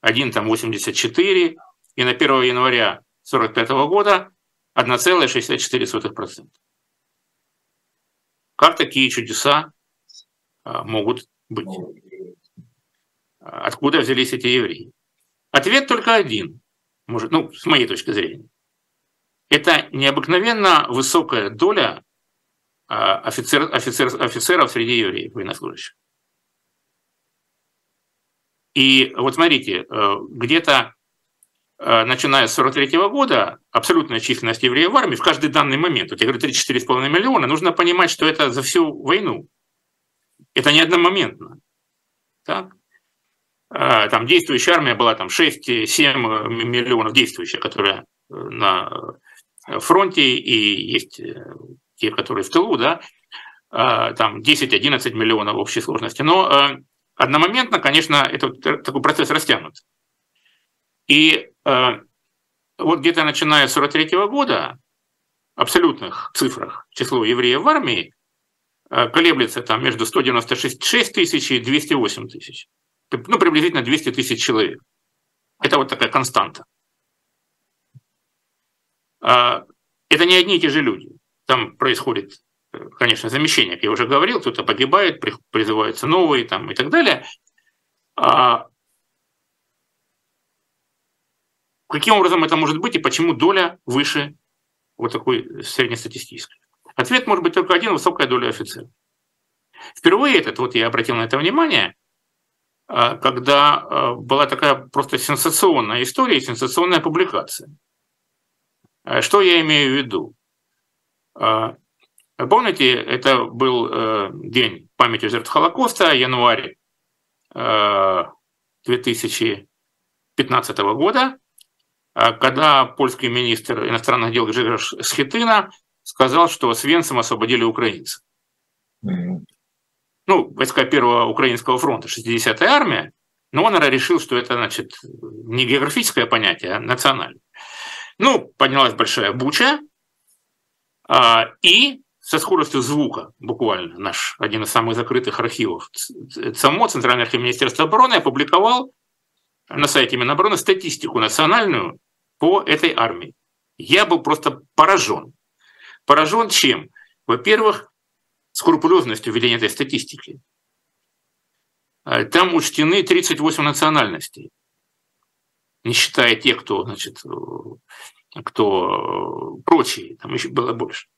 1 там 84, и на 1 января 1945 года 1,64%. Как такие чудеса а, могут быть? Откуда взялись эти евреи? Ответ только один, может, ну, с моей точки зрения. Это необыкновенно высокая доля офицер, офицер, офицеров среди евреев, военнослужащих. И вот смотрите, где-то начиная с 43 года, абсолютная численность евреев в армии в каждый данный момент, вот я говорю 34,5 миллиона, нужно понимать, что это за всю войну. Это не одномоментно. Так? А, там действующая армия была там 6-7 миллионов действующих, которые э, на фронте, и есть э, те, которые в тылу, да, а, там 10-11 миллионов в общей сложности. Но э, одномоментно, конечно, этот такой процесс растянут. И вот где-то начиная с 43 года, абсолютных цифрах число евреев в армии колеблется там между 196 тысяч и 208 тысяч ну, приблизительно 200 тысяч человек. Это вот такая константа. А, это не одни и те же люди. Там происходит, конечно, замещение, как я уже говорил, кто-то погибает, призываются новые там, и так далее. А каким образом это может быть и почему доля выше вот такой среднестатистической? Ответ может быть только один – высокая доля офицеров. Впервые этот, вот я обратил на это внимание, а, когда была такая просто сенсационная история, сенсационная публикация. А, что я имею в виду? Помните, это был э, день памяти жертв Холокоста, январь 2015 года, когда польский министр иностранных дел Гжигош Схитына сказал, что Свенцем освободили украинцев ну, войска Первого Украинского фронта, 60-я армия, но он решил, что это, значит, не географическое понятие, а национальное. Ну, поднялась большая буча, а, и со скоростью звука, буквально, наш один из самых закрытых архивов, ЦАМО, Центральное архив Министерства обороны, опубликовал на сайте Минобороны статистику национальную по этой армии. Я был просто поражен. Поражен чем? Во-первых, скрупулезностью введения этой статистики. А, там учтены 38 национальностей, не считая тех, кто, значит, э, кто э, прочие, там еще было больше.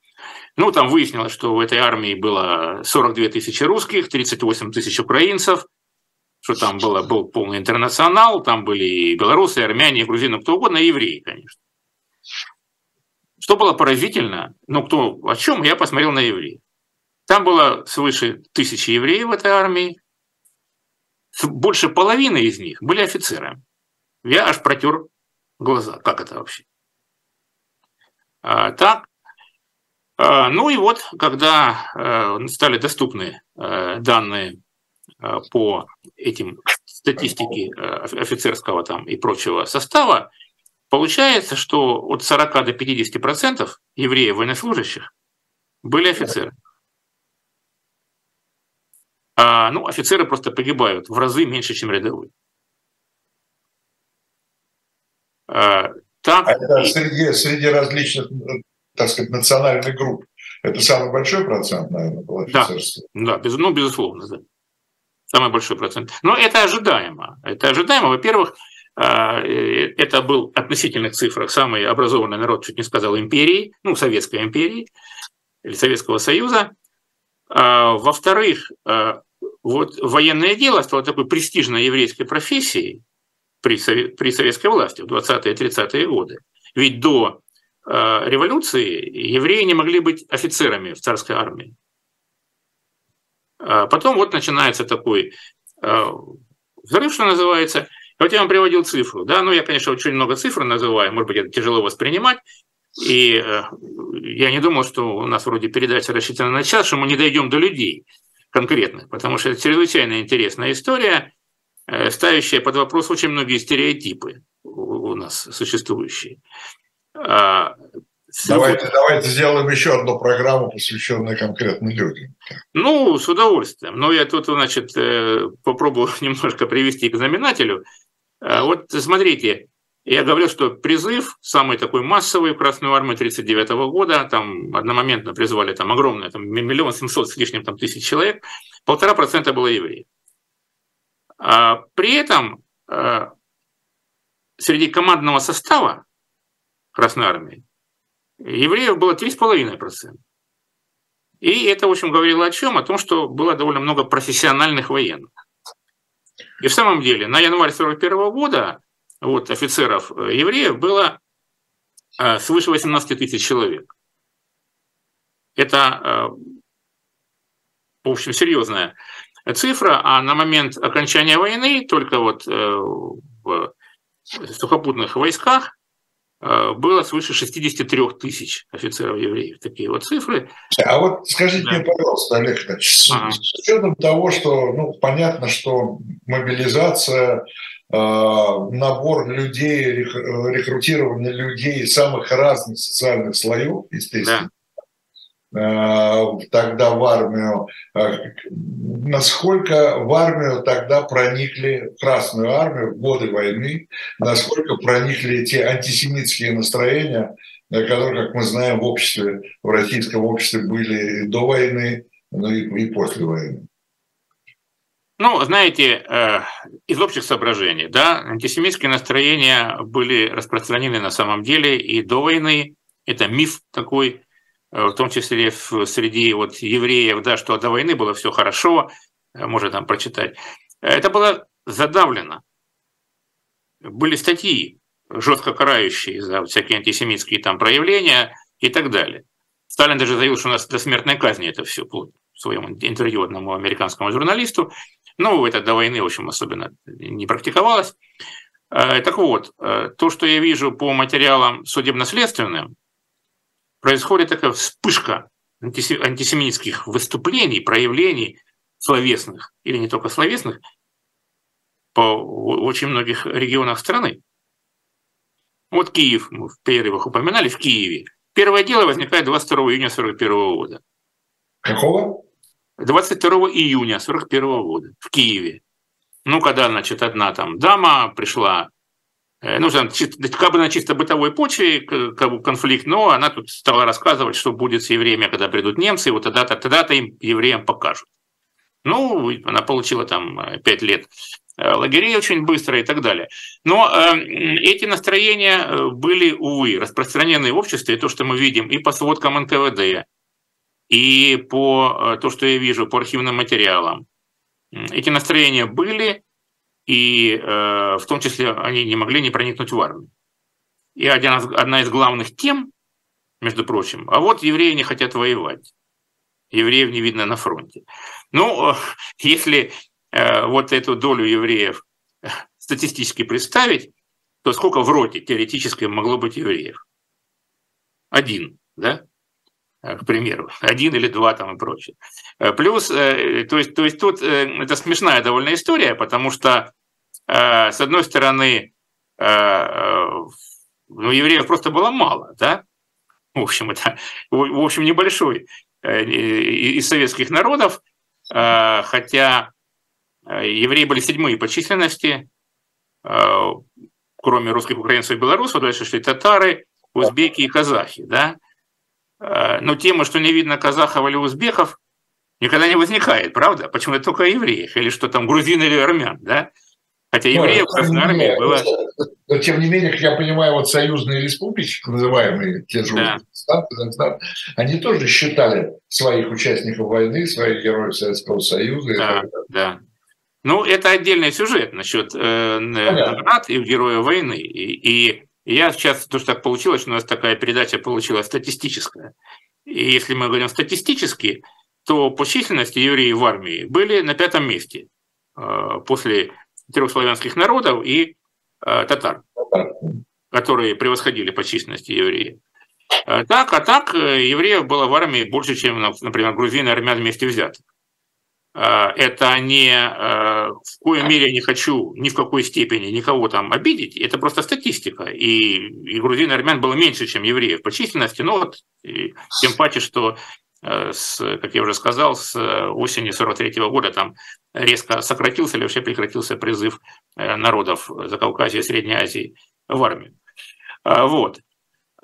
Ну, там выяснилось, что в этой армии было 42 тысячи русских, 38 тысяч украинцев, что там было, был полный интернационал, там были и белорусы, и армяне, и грузины, кто угодно, и евреи, конечно. Что было поразительно, ну, кто о чем, я посмотрел на евреев. Там было свыше тысячи евреев в этой армии. Больше половины из них были офицерами. Я аж протер глаза. Как это вообще? А, так. А, ну и вот, когда а, стали доступны а, данные а, по этим статистике офицерского там и прочего состава, получается, что от 40 до 50 процентов евреев военнослужащих были офицеры а, ну, офицеры просто погибают в разы меньше, чем рядовые. А, так, а это и... среди, среди различных, так сказать, национальных групп. Это самый большой процент, наверное, был офицерства. Да, да без, ну, безусловно, да. Самый большой процент. Но это ожидаемо. Это ожидаемо. Во-первых, а, э, это был относительных цифрах самый образованный народ, чуть не сказал, империи, ну, Советской империи или Советского Союза. А, во-вторых, а, вот военное дело стало такой престижной еврейской профессией при, при советской власти в 20-е 30-е годы. Ведь до а, революции евреи не могли быть офицерами в царской армии. Потом вот начинается такой взрыв, что называется. Вот я вам приводил цифру. Да? Ну, я, конечно, очень много цифр называю, может быть, это тяжело воспринимать. И э, я не думал, что у нас вроде передача рассчитана на час, что мы не дойдем до людей конкретных, потому что это чрезвычайно интересная история, э, ставящая под вопрос очень многие стереотипы у нас существующие. А, давайте, давайте сделаем еще одну программу, посвященную конкретным людям. Ну, с удовольствием. Но я тут, значит, э, попробую [laughs] немножко привести к знаменателю. Вот смотрите, я говорил, что призыв самый такой массовый в Красную армию 1939 года, там одномоментно призвали там огромное, там миллион семьсот с лишним там, тысяч человек, полтора процента было евреев. А при этом а, среди командного состава Красной армии евреев было 3,5%. И это, в общем, говорило о чем? О том, что было довольно много профессиональных военных. И в самом деле на январь 1941 года вот, офицеров э, евреев было э, свыше 18 тысяч человек. Это, э, в общем, серьезная цифра, а на момент окончания войны только вот в сухопутных войсках было свыше 63 тысяч офицеров евреев. Такие вот цифры. А вот скажите да. мне, пожалуйста, Олег, с, ага. с учетом того, что ну, понятно, что мобилизация Э, набор людей, рекрутирование людей из самых разных социальных слоев, естественно, да. Э, тогда в армию. Э, насколько в армию тогда проникли, в Красную армию в годы войны, насколько проникли эти антисемитские настроения, которые, как мы знаем, в обществе, в российском обществе были до войны, ну и, и после войны. Ну, знаете, э, из общих соображений, да, антисемитские настроения были распространены на самом деле и до войны. Это миф такой, в том числе среди вот евреев, да, что до войны было все хорошо, э, можно там прочитать. Это было задавлено. Были статьи, жестко карающие за всякие антисемитские там проявления и так далее. Сталин даже заявил, что у нас до смертной казни это все в своем интервью одному американскому журналисту. Ну, это до войны, в общем, особенно не практиковалось. Э, так вот, э, то, что я вижу по материалам судебно-следственным, происходит такая вспышка антисемитских выступлений, проявлений словесных, или не только словесных, по очень многих регионах страны. Вот Киев, мы в перерывах упоминали, в Киеве. Первое дело возникает 22 июня 1941 года. Какого? 22 июня 1941 года в Киеве. Ну, когда, значит, одна там дама пришла, э, ну, как бы на чисто бытовой почве конфликт, но она тут стала рассказывать, что будет с евреями, когда придут немцы, и вот тогда-то, тогда-то им евреям покажут. Ну, она получила там 5 лет э, лагерей очень быстро и так далее. Но э, эти настроения э, были, увы, распространены в обществе, и то, что мы видим и по сводкам НКВД, и по э, то, что я вижу по архивным материалам, эти настроения были, и э, в том числе они не могли не проникнуть в армию. И один, одна из главных тем, между прочим, а вот евреи не хотят воевать. Евреев не видно на фронте. Ну, если э, вот эту долю евреев статистически представить, то сколько в роте теоретически могло быть евреев? Один, да? Э, к примеру, один или два там и прочее. Э, плюс, э, то есть, то есть тут это смешная довольно история, потому что, с одной стороны, ну, евреев просто было мало, да, в общем, это, в общем, небольшой из советских народов, хотя евреи были седьмые по численности, кроме русских, украинцев и белорусов, дальше шли татары, узбеки и казахи, да, но тема, что не видно казахов или узбеков, никогда не возникает, правда? Почему это только евреев? Или что там, грузин или армян, да? Хотя ну, евреев в Красной Армии было... Но, тем не менее, как я понимаю, вот союзные республики, называемые те же да. Узбекистан, Казахстан, они тоже считали своих участников войны, своих героев Советского Союза. Да, да. Ну, это отдельный сюжет насчет э, наград и героя войны. И, и я сейчас, то, что так получилось, у нас такая передача получилась статистическая. И если мы говорим статистически, то по численности евреи в армии были на пятом месте э, после трех славянских народов и э, татар, которые превосходили по численности евреев. Э, так, а так евреев было в армии больше, чем, например, грузины и армян вместе взятых. Э, это не э, в коей мере я не хочу ни в какой степени никого там обидеть, это просто статистика. И, и грузин и армян было меньше, чем евреев по численности, но вот и, тем паче, что э, с, как я уже сказал, с осени 43 года там резко сократился или вообще прекратился призыв народов Закавказья и Средней Азии в армию. Вот.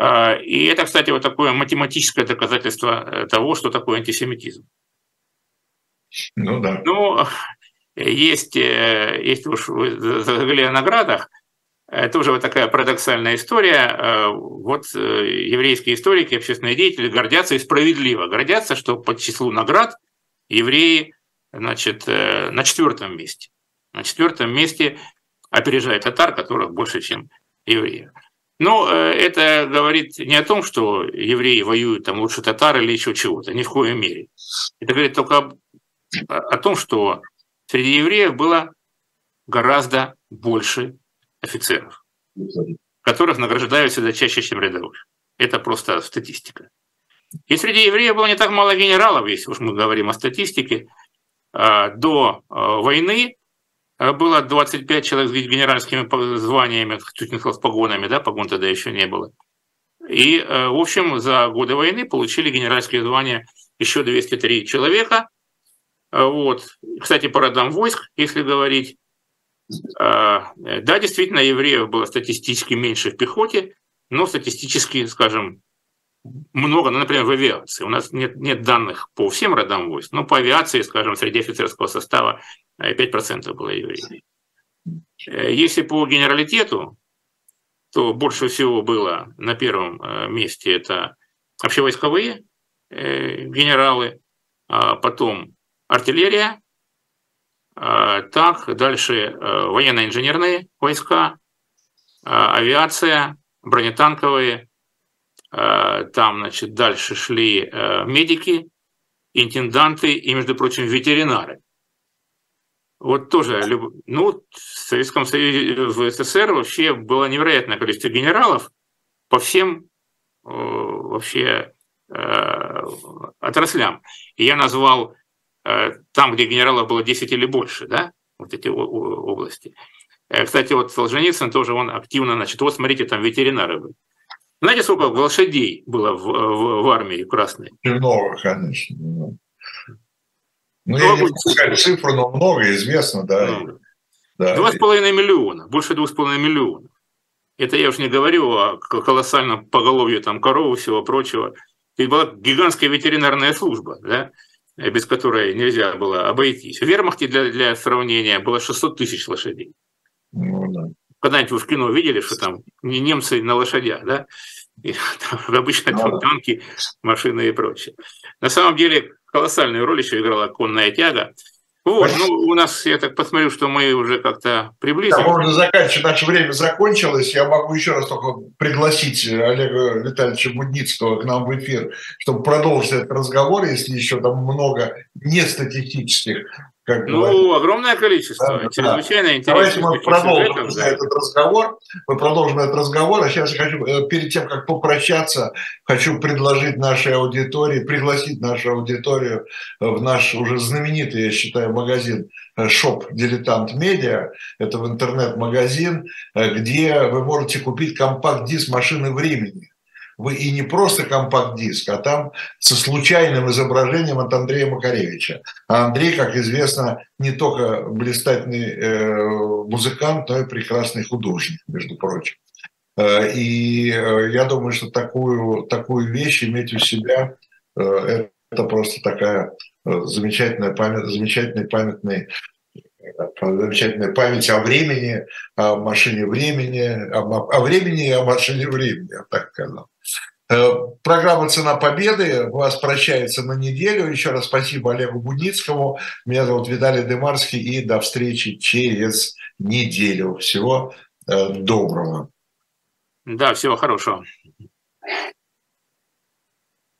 И это, кстати, вот такое математическое доказательство того, что такое антисемитизм. Ну да. Ну, есть, э, есть уж вы заговорили о наградах, уже вот такая парадоксальная история. Вот еврейские историки, общественные деятели гордятся и справедливо гордятся, что по числу наград евреи значит, на четвертом месте. На четвертом месте опережает татар, которых больше, чем евреев. Но э, это говорит не о том, что евреи воюют там лучше татар или еще чего-то, ни в коем мере. Это говорит только об, о том, что среди евреев было гораздо больше офицеров, которых награждают всегда чаще, чем рядовых. Это просто статистика. И среди евреев было не так мало генералов, если уж мы говорим о статистике. А, до а, войны а было 25 человек с генеральскими званиями, чуть не сказал с погонами, да, погон тогда еще не было. И, в общем, за годы войны получили генеральские звания еще 203 человека. Э, вот. Кстати, по родам войск, если говорить. Э, да, действительно, евреев было статистически меньше в пехоте, но статистически, скажем, много, ну, например, в авиации. У нас нет, нет данных по всем родам войск, но по авиации, скажем, среди офицерского состава 5% было евреев. Э, если по генералитету, то больше всего было на первом э, месте это общевойсковые э, генералы, а потом артиллерия, а так, дальше военно-инженерные войска, авиация, бронетанковые, там, значит, дальше шли медики, интенданты и, между прочим, ветеринары. Вот тоже, ну, в Советском Союзе, в СССР вообще было невероятное количество генералов по всем э, вообще э, отраслям. И я назвал э, там, где генералов было 10 или больше, да, вот эти области. Кстати, вот Солженицын тоже, он активно, значит, вот смотрите, там ветеринары были. Знаете, сколько лошадей было в, в, в армии красной? Много, конечно. Ну, я не знаю цифру, но много известно, да. Два с половиной миллиона, больше двух с половиной миллионов. Это я уж не говорю о колоссальном поголовье там коров и всего прочего. И была гигантская ветеринарная служба, да, без которой нельзя было обойтись. В вермахте для, для сравнения было 600 тысяч лошадей. Ну, да. Когда-нибудь вы в кино видели, что там не немцы на лошадях, да? И, [laughs] там, обычно ну, там танки, машины и прочее. На самом деле колоссальную роль еще играла конная тяга. Вот, ну, у нас, я так посмотрю, что мы уже как-то приблизились. Да, можно заканчивать, наше время закончилось. Я могу еще раз только пригласить Олега Витальевича Будницкого к нам в эфир, чтобы продолжить этот разговор, если еще там много нестатистических как ну, говорить. огромное количество, да, чрезвычайно да. интересно. Давайте мы продолжим сюжетов, этот разговор. Мы продолжим этот разговор. А сейчас я хочу, э, перед тем, как попрощаться, хочу предложить нашей аудитории, пригласить нашу аудиторию в наш уже знаменитый, я считаю, магазин Shop э, Дилетант Медиа. Это в интернет-магазин, э, где вы можете купить компакт-диск машины времени вы и не просто компакт-диск, а там со случайным изображением от Андрея Макаревича. А Андрей, как известно, не только блистательный э, музыкант, но и прекрасный художник, между прочим. Э, и э, я думаю, что такую, такую вещь иметь у себя э, это просто такая э, замечательная память, замечательный памятный замечательная память о времени, о машине времени, о, о времени и о машине времени, я так сказал. Э, программа «Цена победы» вас прощается на неделю. Еще раз спасибо Олегу Будницкому. Меня зовут Виталий Демарский. И до встречи через неделю. Всего э, доброго. Да, всего хорошего.